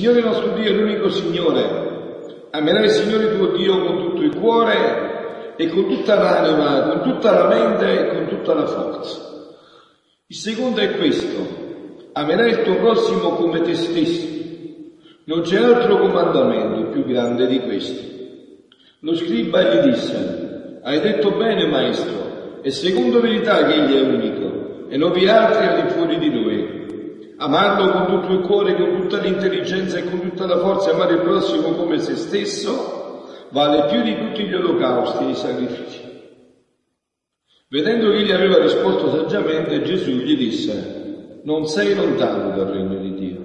Signore nostro Dio è l'unico Signore, amerai il Signore tuo Dio con tutto il cuore e con tutta l'anima, con tutta la mente e con tutta la forza. Il secondo è questo, amerai il tuo prossimo come te stesso. Non c'è altro comandamento più grande di questo. Lo scriba gli disse, hai detto bene maestro, è secondo verità che egli è unico e non vi altri al di fuori Amarlo con tutto il cuore, con tutta l'intelligenza e con tutta la forza, amare il prossimo come se stesso, vale più di tutti gli olocausti e i sacrifici. Vedendo che egli aveva risposto saggiamente, Gesù gli disse, non sei lontano dal regno di Dio.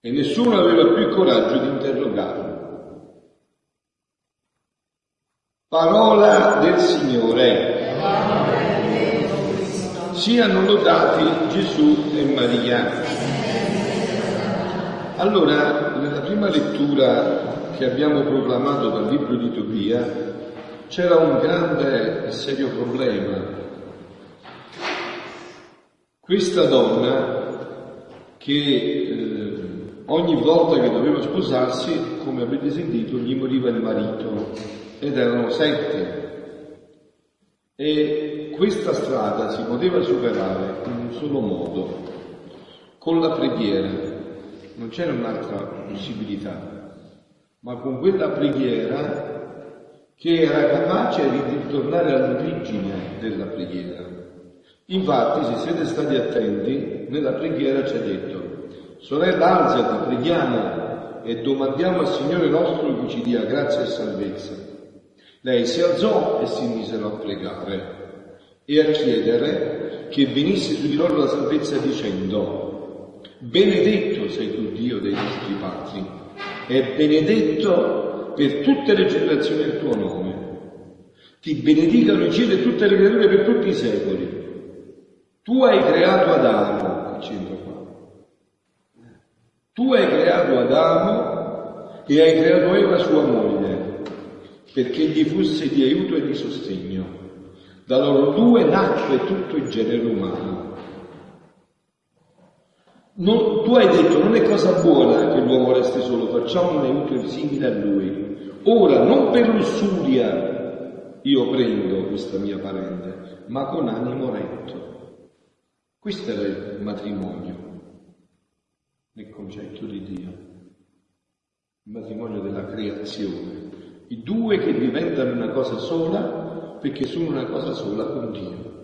E nessuno aveva più il coraggio di interrogarlo. Parola del Signore. Siano lodati Gesù e Maria. Allora, nella prima lettura che abbiamo proclamato dal libro di Tobia, c'era un grande e serio problema questa donna che eh, ogni volta che doveva sposarsi, come avete sentito, gli moriva il marito ed erano sette. E questa strada si poteva superare in un solo modo, con la preghiera. Non c'era un'altra possibilità, ma con quella preghiera che era capace di ritornare all'origine della preghiera Infatti, se siete stati attenti, nella preghiera c'è detto, sorella alzati, preghiamo e domandiamo al Signore nostro che ci dia grazia e salvezza. Lei si alzò e si misero a pregare e a chiedere che venisse su di loro la salvezza dicendo, benedetto sei tu Dio dei nostri padri e benedetto per tutte le generazioni il tuo nome. Ti benedicano in cielo e tutte le creature per tutti i secoli. Tu hai creato Adamo, dicendo qua. Tu hai creato Adamo e hai creato Eva sua moglie, perché gli fosse di aiuto e di sostegno. Da loro due nacque tutto il genere umano. Non, tu hai detto non è cosa buona che l'uomo resti solo, facciamo un aiuto simile a lui. Ora, non per lussuria io prendo questa mia parente, ma con animo retto. Questo era il matrimonio nel concetto di Dio, il matrimonio della creazione, i due che diventano una cosa sola perché sono una cosa sola con Dio.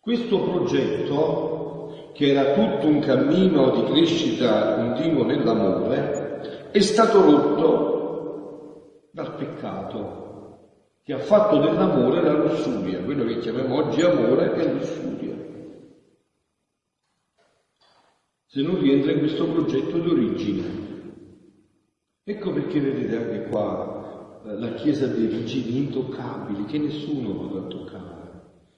Questo progetto, che era tutto un cammino di crescita continuo nell'amore, è stato rotto dal peccato, che ha fatto dell'amore la lussuria, quello che chiamiamo oggi amore è lussuria. se non rientra in questo progetto d'origine. Ecco perché vedete anche qua la Chiesa dei vigili intoccabili che nessuno potrà toccare.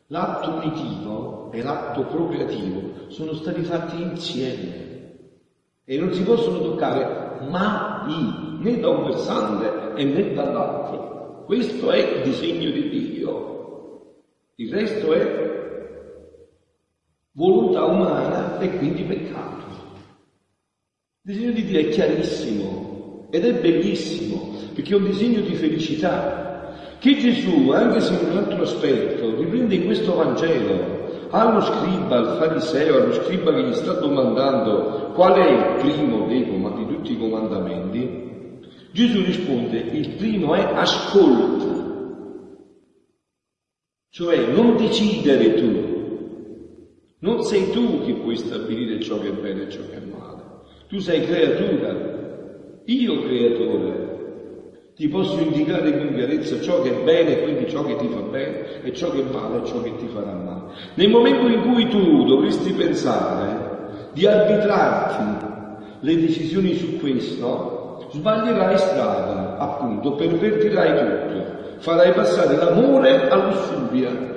L'atto unitivo e l'atto procreativo sono stati fatti insieme e non si possono toccare mai, né da un versante e né dall'altro. Questo è il disegno di Dio. Il resto è volontà umana e quindi peccato. Il disegno di Dio è chiarissimo ed è bellissimo perché è un disegno di felicità che Gesù, anche se in un altro aspetto, riprende in questo Vangelo. Allo scriba, al fariseo, allo scriba che gli sta domandando qual è il primo dei, di tutti i comandamenti, Gesù risponde il primo è ascolta, cioè non decidere tu, non sei tu che puoi stabilire ciò che è bene e ciò che è male. Tu sei creatura, io creatore. Ti posso indicare con chiarezza ciò che è bene, quindi ciò che ti fa bene, e ciò che è male, ciò che ti farà male. Nel momento in cui tu dovresti pensare di arbitrarti le decisioni su questo, sbaglierai strada, appunto, pervertirai tutto, farai passare l'amore all'ussuria.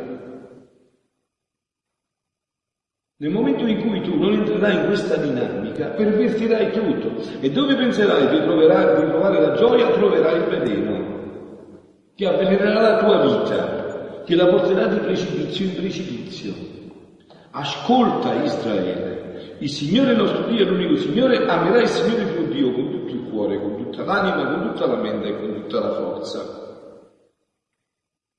Nel momento in cui tu non entrerai in questa dinamica, pervertirai tutto. E dove penserai di, troverai, trovare la gioia, troverai il veleno, che avvelenerà la tua vita, che la porterà di precipizio in precipizio. Ascolta Israele, il Signore nostro Dio è l'unico Signore, amerai il Signore tuo Dio con tutto il cuore, con tutta l'anima, con tutta la mente e con tutta la forza.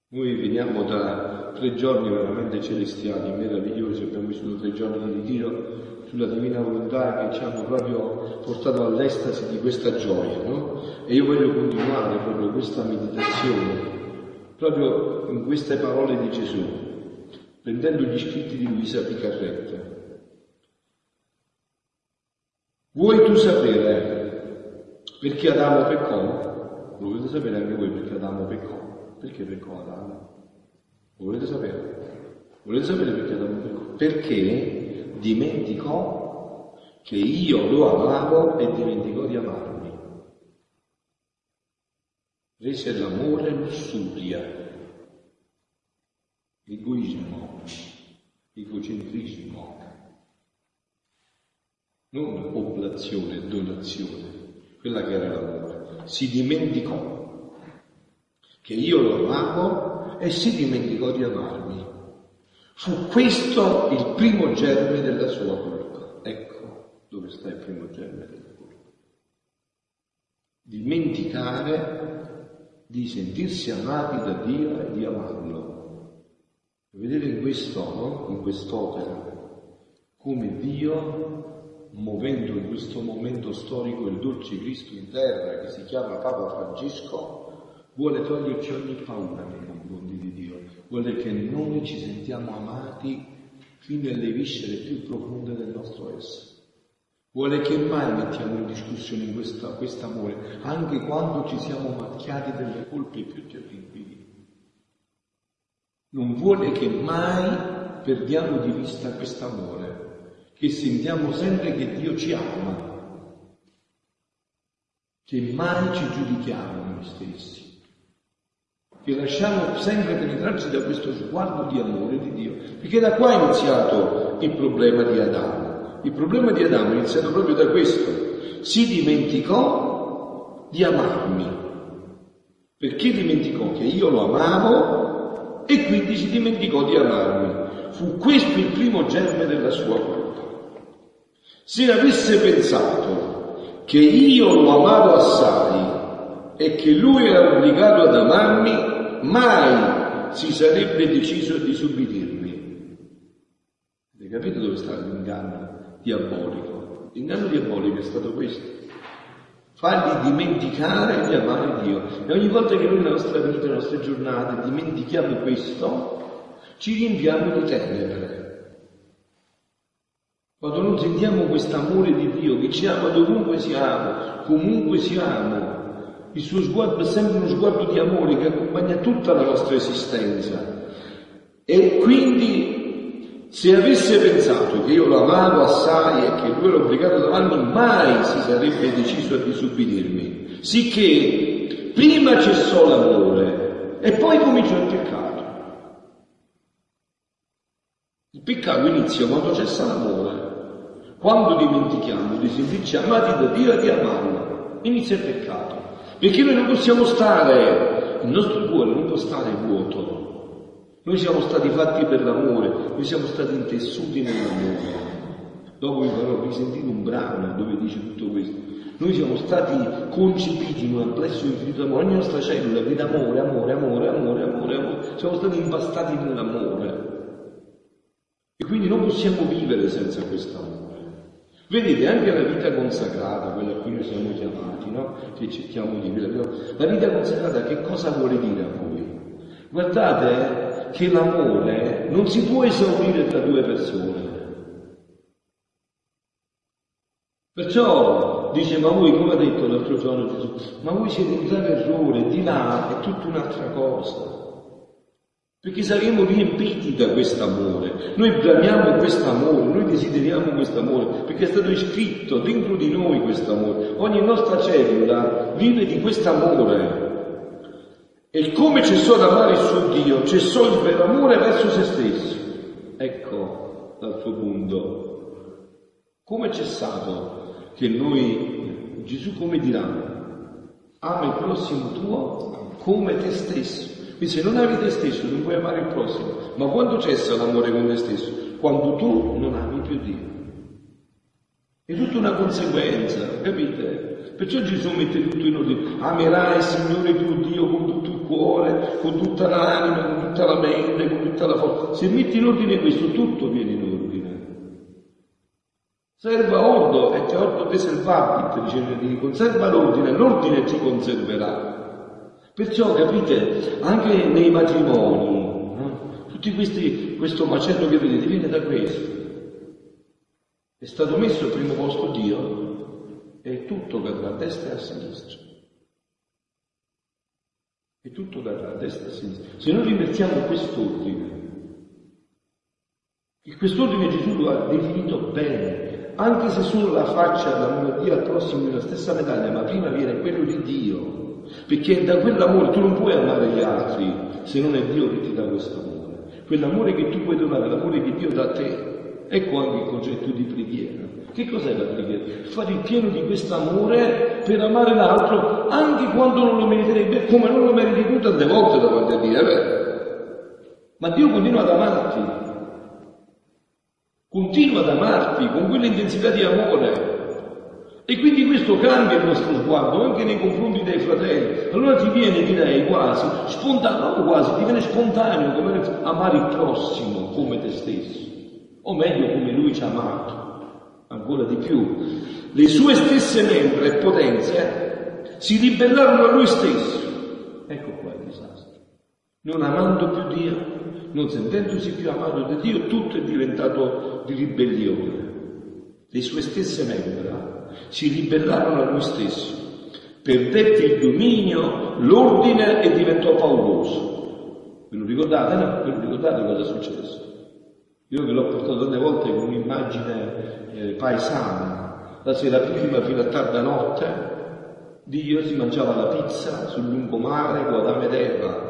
Noi veniamo da tre giorni veramente celestiali, meravigliosi, abbiamo vissuto tre giorni di ritiro sulla divina volontà che ci hanno proprio portato all'estasi di questa gioia, no? E io voglio continuare proprio questa meditazione, proprio in queste parole di Gesù, prendendo gli scritti di Luisa Picarretta. Vuoi tu sapere perché Adamo peccò? Lo volete sapere anche voi perché Adamo peccò? Perché peccò Adamo? Volete sapere? Volete sapere perché Adamo peccò? Perché dimenticò che io lo amavo e dimenticò di amarmi. Rese l'amore lussuria, egoismo, egocentrismo, non oblazione, donazione, quella che era l'amore. Si dimenticò che io lo amavo e si dimenticò di amarmi. Fu questo il primo germe della sua colpa. Ecco dove sta il primo germe della colpa. Dimenticare di sentirsi amati da Dio e di amarlo. Vedete in questo, no? in quest'opera, come Dio, muovendo in questo momento storico il dolce Cristo in terra, che si chiama Papa Francesco, vuole toglierci ogni paura nei confronti di Dio, vuole che noi ci sentiamo amati fino alle viscere più profonde del nostro essere. Vuole che mai mettiamo in discussione questo amore, anche quando ci siamo macchiati delle colpe più terribili. Non vuole che mai perdiamo di vista questo amore, che sentiamo sempre che Dio ci ama, che mai ci giudichiamo noi stessi che lasciamo sempre penetrarci da questo sguardo di amore di Dio, perché da qua è iniziato il problema di Adamo. Il problema di Adamo è iniziato proprio da questo. Si dimenticò di amarmi, perché dimenticò che io lo amavo e quindi si dimenticò di amarmi. Fu questo il primo germe della sua colpa. Se avesse pensato che io lo amavo assai e che lui era obbligato ad amarmi, mai si sarebbe deciso di subbidirmi. Avete capito dove sta l'inganno diabolico? L'inganno diabolico è stato questo. Fargli dimenticare di amare Dio. E ogni volta che noi nella nostra vita, nelle nostre giornate, dimentichiamo questo, ci riempiamo di tenebre. Quando non sentiamo questo amore di Dio che ci ama dovunque siamo, comunque siamo, il suo sguardo è sempre uno sguardo di amore che accompagna tutta la nostra esistenza. E quindi se avesse pensato che io lo amavo assai e che lui era obbligato ad amarmi, mai si sarebbe deciso a disubbidirmi. Sicché prima cessò l'amore e poi cominciò il peccato. Il peccato inizia quando cessa l'amore, quando dimentichiamo di sentirci amati da Dio e di amarlo, inizia il peccato. Perché noi non possiamo stare, il nostro cuore non può stare vuoto. Noi siamo stati fatti per l'amore, noi siamo stati intessuti nell'amore. Dopo vi farò risentire un brano dove dice tutto questo. Noi siamo stati concepiti in un amplesso infinito d'amore, ogni nostra cellula vede amore, amore, amore, amore, amore, amore. Siamo stati impastati nell'amore. E quindi non possiamo vivere senza questo amore. Vedete, anche la vita consacrata, quella a cui noi siamo chiamati, no? Che cerchiamo di vivere, la vita consacrata che cosa vuole dire a voi? Guardate che l'amore non si può esaurire tra due persone. Perciò dice, ma voi, come ha detto l'altro giorno Gesù, ma voi siete in grave errore, di là è tutta un'altra cosa perché saremo riempiti da questo amore. Noi bramiamo questo amore, noi desideriamo questo amore, perché è stato iscritto dentro di noi questo amore. Ogni nostra cellula vive di questo amore. E come cessò ad amare il suo Dio, cessò il vero amore verso se stesso. Ecco, dal suo punto. Come c'è stato che noi, Gesù come dirà, ama il prossimo tuo come te stesso. Quindi se non ami te stesso non puoi amare il prossimo. Ma quando cessa l'amore con te stesso? Quando tu non ami più Dio. È tutta una conseguenza, capite? Perciò Gesù mette tutto in ordine. Amerai il Signore tuo Dio con tutto il cuore, con tutta l'anima, con tutta la mente, con tutta la forza. Se metti in ordine questo, tutto viene in ordine. Serva ordo e te ordo te servabit, dice conserva l'ordine, l'ordine ti conserverà. Perciò capite, anche nei matrimoni, no? tutti questi, questo macello che vedete viene da questo. È stato messo al primo posto Dio e tutto verrà a destra e a sinistra. E tutto verrà a destra e a sinistra. Se noi rimettiamo quest'ordine, e quest'ordine Gesù lo ha definito bene, anche se solo la faccia dell'amore Dio al prossimo è la stessa medaglia, ma prima viene quello di Dio, perché da quell'amore tu non puoi amare gli altri se non è Dio che ti dà questo amore. Quell'amore che tu puoi donare, l'amore che Dio dà a te. Ecco anche il concetto di preghiera. Che cos'è la preghiera? Fare il pieno di questo amore per amare l'altro anche quando non lo meriterebbe, come non lo meriti tu tante volte davanti a Dio, eh Ma Dio continua ad amarti, continua ad amarti con quell'intensità di amore. E quindi questo cambia il nostro sguardo anche nei confronti dei fratelli. Allora ti viene, direi, quasi spontaneo, quasi, ti viene spontaneo come amare il prossimo come te stesso o meglio come lui ci ha amato, ancora di più. Le sue stesse membra e potenze si ribellarono a lui stesso. Ecco qua il disastro. Non amando più Dio, non sentendosi più amato da Dio, tutto è diventato di ribellione. Le sue stesse membra si ribellarono a lui stesso, perdette il dominio, l'ordine e diventò pauroso. Ve lo ricordate? No? Ve lo ricordate cosa è successo? Io ve l'ho portato tante volte con un'immagine eh, paesana. La sera prima fino a tarda notte Dio si mangiava la pizza sul lungomare con Adamo ed Eva.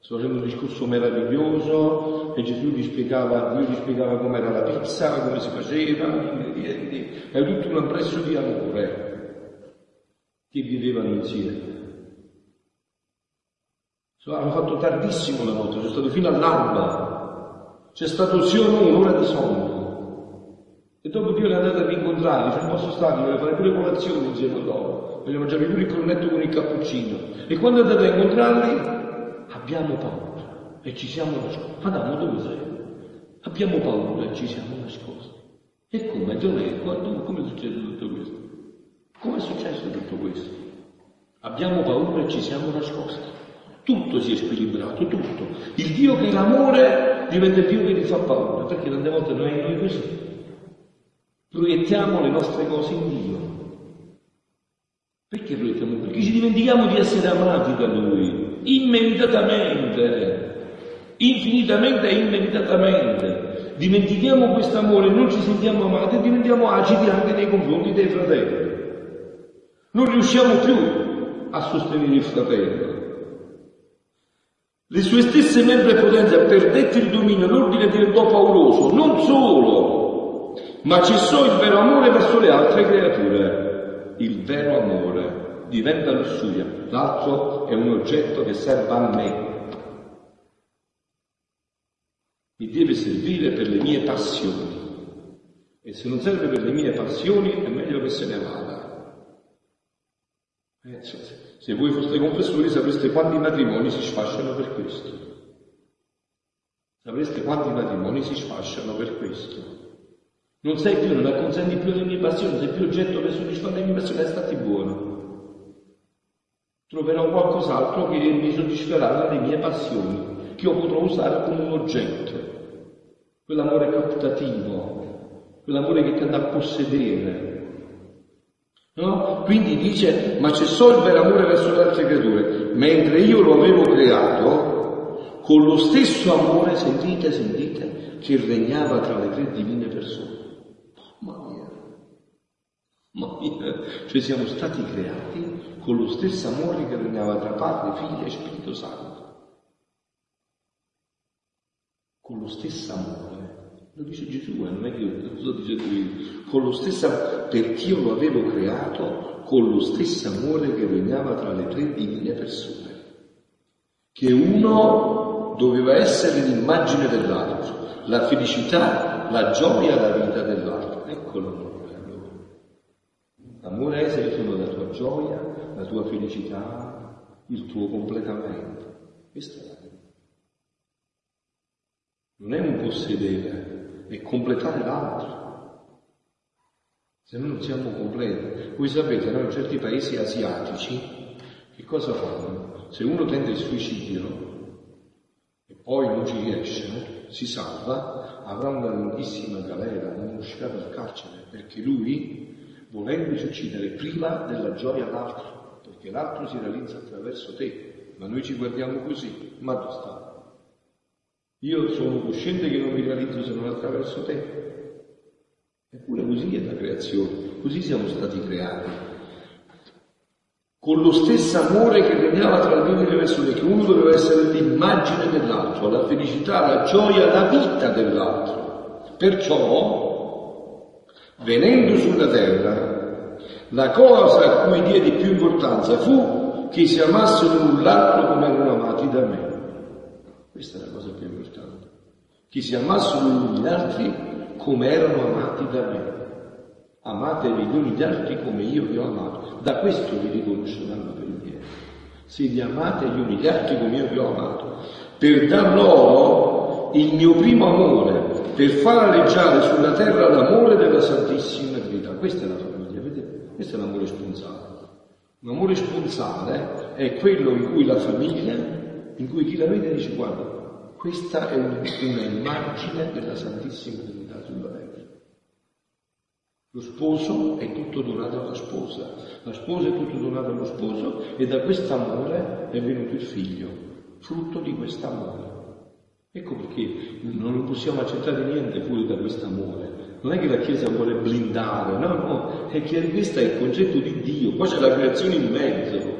Sto facendo un discorso meraviglioso e Gesù gli spiegava, Dio gli spiegava com'era la pizza, come si faceva, gli ingredienti. È tutto un amplesso di amore che vivevano insieme. Hanno fatto tardissimo la notte, sono stato fino all'alba c'è stato sì o no un'ora di sonno. E dopo Dio è andato a rincontrare, dice non posso stare, voglio fare pure colazione insieme a loro, voglio mangiare pure il cornetto con il cappuccino. E quando è andato a incontrarli, abbiamo paura e ci siamo nascosti. Adamo dove sei? Abbiamo paura e ci siamo nascosti. E come? Dove? Come è successo tutto questo? Come è successo tutto questo? Abbiamo paura e ci siamo nascosti. Tutto si è squilibrato, tutto. Il Dio che è l'amore diventa Dio che ti fa paura, perché tante volte noi, noi così proiettiamo le nostre cose in Dio. Perché proiettiamo? Perché ci dimentichiamo di essere amati da Lui, immeritatamente, infinitamente e immeritatamente. Dimentichiamo questo amore, non ci sentiamo amati e diventiamo acidi anche nei confronti dei fratelli. Non riusciamo più a sostenere il fratello. Le sue stesse membra potenze perdette il dominio, l'ordine diventò pauroso, non solo, ma cessò il vero amore verso le altre creature. Il vero amore diventa lussuria, l'altro è un oggetto che serve a me. Mi deve servire per le mie passioni. E se non serve per le mie passioni è meglio che se ne vada. Eh, se voi foste confessori sapreste quanti matrimoni si sfasciano per questo. Sapreste quanti matrimoni si sfasciano per questo. Non sei più, non acconsenti più le mie passioni, sei più oggetto per soddisfare le mie passioni, stati buono. Troverò qualcos'altro che mi soddisferà le mie passioni, che io potrò usare come un oggetto. Quell'amore captativo, quell'amore che tende a possedere, No? Quindi dice, ma c'è solo il vero amore verso le altre creature, mentre io lo avevo creato con lo stesso amore, sentite, sentite, che regnava tra le tre divine persone. Mamma mia, mamma mia, cioè siamo stati creati con lo stesso amore che regnava tra Padre, Figlio e Spirito Santo. Con lo stesso amore. Lo dice Gesù, eh, non è che lo dicendo io. Con lo stesso, perché io lo avevo creato con lo stesso amore che regnava tra le tre divine persone. Che uno doveva essere l'immagine dell'altro, la felicità, la gioia, la vita dell'altro. Ecco l'amore. L'amore è se sono la tua gioia, la tua felicità, il tuo completamento. Questa è la vita. Non è un possedere, è completare l'altro. Se noi non siamo completi, voi sapete, no? in certi paesi asiatici, che cosa fanno? Se uno tende il suicidio e poi non ci riesce, si salva, avrà una lunghissima galera, non uscirà dal carcere, perché lui, volendosi uccidere, priva della gioia l'altro, perché l'altro si realizza attraverso te, ma noi ci guardiamo così, ma dove sta? Io sono cosciente che non mi realizzo se non attraverso te, Eppure così è la creazione, così siamo stati creati. Con lo stesso amore che regnava tra le due persone, che uno doveva essere l'immagine dell'altro, la felicità, la gioia, la vita dell'altro. Perciò, venendo sulla terra, la cosa a cui diedi più importanza fu che si amassero l'un l'altro come erano amati da me. Questa è la cosa più importante. Che si amassero l'un gli altri come erano amati da me. Amatevi gli uni gli altri come io vi ho amato. Da questo vi riconosceranno per il Se li amate gli uni gli altri come io vi ho amato, per dar loro il mio primo amore, per far aleggiare sulla terra l'amore della Santissima Trinità. Questa è la vedete? Questo è l'amore sponsale. L'amore sponsale è quello in cui la famiglia, in cui chi la vede dice guarda, questa è una immagine della Santissima Trinità sulla terra. Lo sposo è tutto donato alla sposa, la sposa è tutto donato allo sposo e da quest'amore è venuto il figlio, frutto di quest'amore. Ecco perché non possiamo accettare niente fuori da quest'amore. Non è che la Chiesa vuole blindare, no, no, è che questo è il concetto di Dio, poi c'è la creazione in mezzo.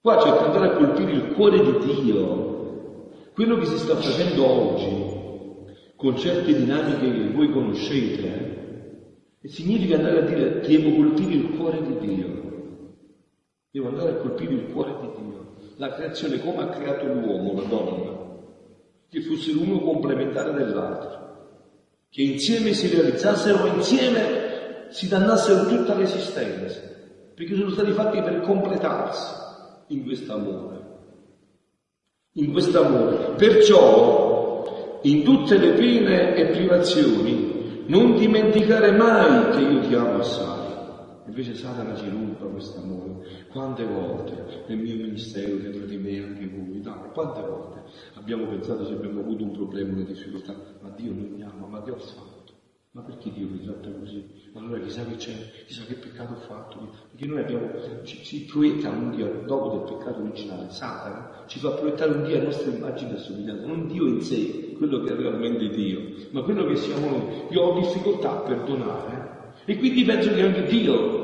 Qua c'è andare a colpire il cuore di Dio, quello che si sta facendo oggi con certe dinamiche che voi conoscete, eh? significa andare a dire devo colpire il cuore di Dio, devo andare a colpire il cuore di Dio, la creazione come ha creato l'uomo, la donna, che fosse l'uno complementare dell'altro, che insieme si realizzassero, insieme si dannassero tutta l'esistenza, perché sono stati fatti per completarsi in quest'amore. In quest'amore. Perciò in tutte le pene e privazioni, non dimenticare mai che io ti amo assai. Invece Satana ci ruba questo amore. Quante volte nel mio ministero, dentro di me, anche voi, no, quante volte abbiamo pensato se abbiamo avuto un problema, una difficoltà, ma Dio non mi ama, ma che ho fatto? Ma perché Dio mi tratta così? Allora chissà che c'è, chissà che peccato ho fatto. Perché noi abbiamo, ci, ci proietta un Dio dopo del peccato originale, Satana, ci fa proiettare un Dio a nostra immagine e somiglianza, non Dio in sé, quello che è realmente Dio, ma quello che siamo noi. Io ho difficoltà a perdonare e quindi penso che anche Dio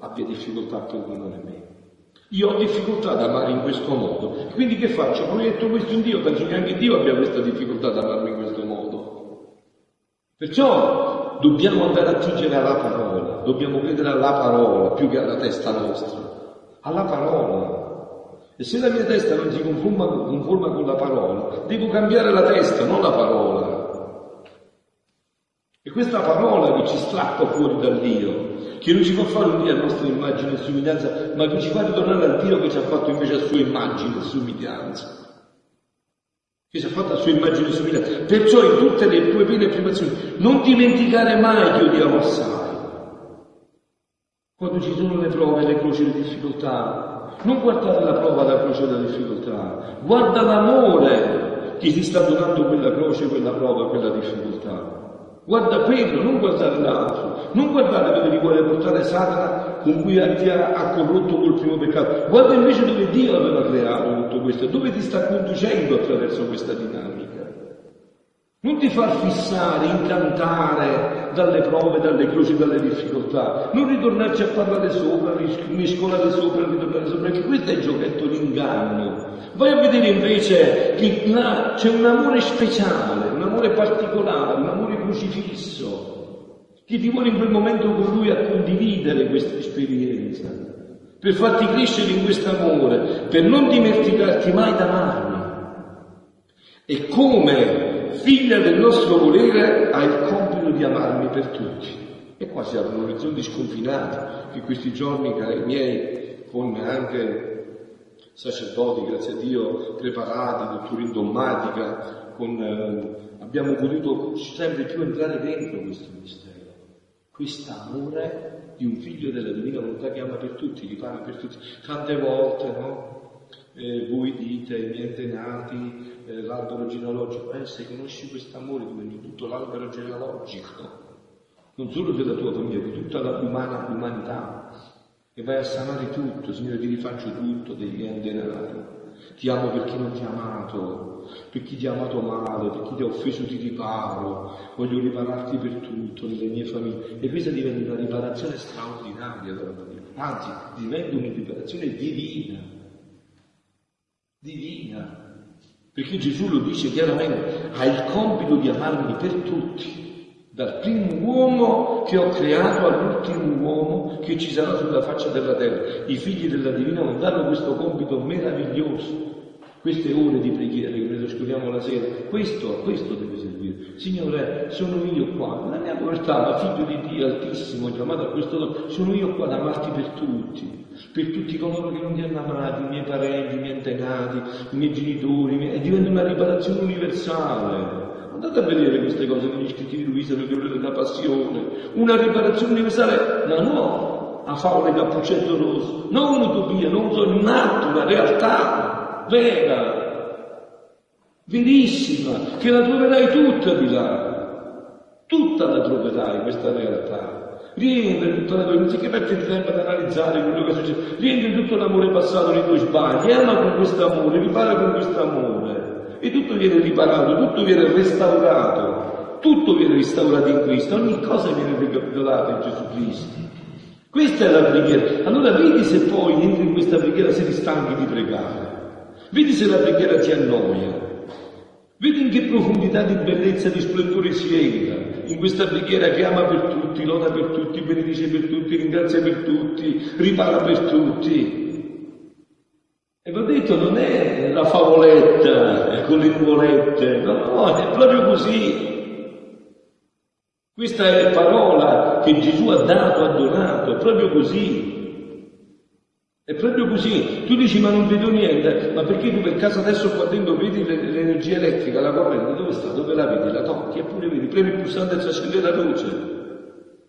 abbia difficoltà a perdonare me. Io ho difficoltà ad amare in questo modo. Quindi che faccio? Proietto questo in Dio, penso che anche Dio abbia questa difficoltà ad amarmi in questo modo. Perciò dobbiamo andare a attingere alla parola, dobbiamo credere alla parola più che alla testa nostra, alla parola. E se la mia testa non si conforma, conforma con la parola, devo cambiare la testa, non la parola. E questa parola che ci strappa fuori dal Dio, che non ci fa fare un Dio a nostra immagine e somiglianza, ma che ci fa ritornare al Dio che ci ha fatto invece a sua immagine e somiglianza che si è fatta a sua immagine e somiglianza. Perciò in tutte le tue pene e privazioni non dimenticare mai che io ti amo assai. Quando ci sono le prove, le croci, le difficoltà, non guardare la prova, la croce la difficoltà, guarda l'amore che ti sta donando quella croce, quella prova, quella difficoltà. Guarda quello, non guardare l'altro, non guardare dove ti vuole portare Satana con cui ti ha, ha corrotto col primo peccato. Guarda invece dove Dio aveva creato tutto questo, dove ti sta conducendo attraverso questa dinamica. Non ti far fissare, incantare dalle prove, dalle croci, dalle difficoltà. Non ritornarci a parlare sopra, mescolare sopra, ritornare sopra, perché questo è il giochetto l'inganno. Vai a vedere invece che là c'è un amore speciale, un amore particolare, un amore crocifisso, che ti vuole in quel momento con lui a condividere questa esperienza, per farti crescere in questo amore, per non dimenticarti mai d'amarmi. E come figlia del nostro volere hai il compito di amarmi per tutti. E qua si aprono orizzonti sconfinati che questi giorni, cari miei, con anche sacerdoti, grazie a Dio, preparati, dottori in dommatica, con, eh, abbiamo potuto sempre più entrare dentro questo mistero, questo amore di un figlio della divina volontà che ama per tutti, che parla per tutti. Tante volte, no? Eh, voi dite, i miei antenati, eh, l'albero genealogico, eh, se conosci questo amore diventi tutto l'albero genealogico non solo della tua famiglia, di tutta l'umana, l'umanità, e vai a sanare tutto, Signore ti rifaccio tutto dei miei antenati. Ti amo per chi non ti ha amato, per chi ti ha amato male, per chi ti ha offeso ti riparo, voglio ripararti per tutto nelle mie famiglie. E questa diventa una riparazione straordinaria della famiglia, anzi diventa una riparazione divina, divina, perché Gesù lo dice chiaramente, ha il compito di amarmi per tutti dal primo uomo che ho creato all'ultimo uomo che ci sarà sulla faccia della terra. I figli della Divina non danno questo compito meraviglioso. Queste ore di preghiera che noi la sera, questo, questo deve servire. Signore, sono io qua, nella mia povertà, ma figlio di Dio Altissimo, chiamato a questo dono, sono io qua ad amarti per tutti, per tutti coloro che non ti hanno amati, i miei parenti, i miei antenati, i miei genitori, e diventa una riparazione universale. Andate a vedere queste cose negli scritti di Luisa, nel libro della passione. Una riparazione universale, ma no a favole cappuccetto rosso, non un'utopia, non un sogno, un una realtà vera, verissima, che la troverai tutta di là. Tutta la troverai questa realtà. Riempie tutta la tua vita, che mettere tempo ad analizzare quello che succede, riempie tutto l'amore passato nei tuoi sbagli, ama con questo amore, ripara con questo amore e tutto viene riparato, tutto viene restaurato, tutto viene restaurato in Cristo, ogni cosa viene ricapitolata in Gesù Cristo. Questa è la preghiera. Allora vedi se poi entri in questa preghiera se ti stanchi di pregare. Vedi se la preghiera ti annoia. Vedi in che profondità di bellezza e di splendore si entra in questa preghiera che ama per tutti, loda per tutti, benedice per tutti, ringrazia per tutti, ripara per tutti. E ho detto, non è la favoletta con le nuvolette, no, no, è proprio così. Questa è parola che Gesù ha dato, ha donato, è proprio così. È proprio così. Tu dici ma non vedo niente, ma perché tu per caso adesso qua dentro vedi l'energia elettrica, la corrente, dove sta? Dove la vedi? La tocchi, eppure vedi, premi il pulsante e accende la luce.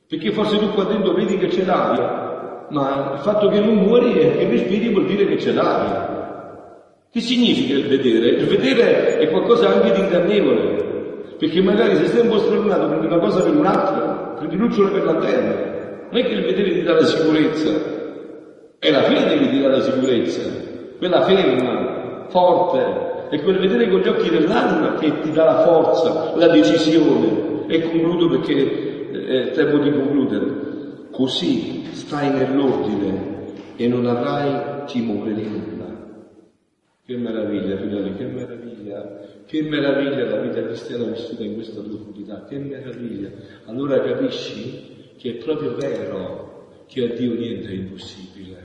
Perché forse tu qua dentro vedi che c'è l'aria, ma il fatto che non muori e che respiri vuol dire che c'è l'aria. Che significa il vedere? Il vedere è qualcosa anche di ingannevole, perché magari se stai un po' stralunato prendi una cosa per un'altra, prendi lucciole per la terra. Non è che il vedere ti dà la sicurezza, è la fede che ti dà la sicurezza, quella ferma, forte, è quel vedere con gli occhi dell'anima che ti dà la forza, la decisione. E concludo perché eh, è tempo di concludere. Così stai nell'ordine e non avrai timore di nulla. Che meraviglia, figlioli, che meraviglia, che meraviglia la vita cristiana vissuta in questa profondità, che meraviglia. Allora capisci che è proprio vero che a Dio niente è impossibile,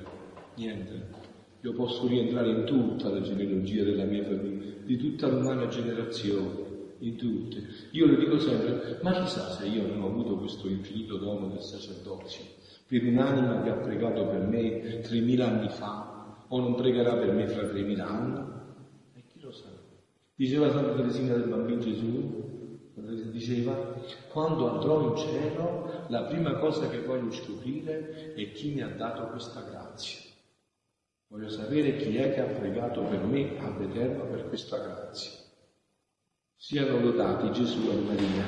niente. Io posso rientrare in tutta la genealogia della mia famiglia, di tutta l'umana generazione, in tutte. Io le dico sempre, ma chissà se io non ho avuto questo infinito dono del sacerdozio, per un'anima che ha pregato per me 3.000 anni fa, o non pregherà per me fra 3.000 anni? E chi lo sa? Diceva Santa Teresina del Bambino Gesù, diceva, quando andrò in cielo, la prima cosa che voglio scoprire è chi mi ha dato questa grazia. Voglio sapere chi è che ha pregato per me a vederlo per questa grazia. Siano lodati Gesù e Maria.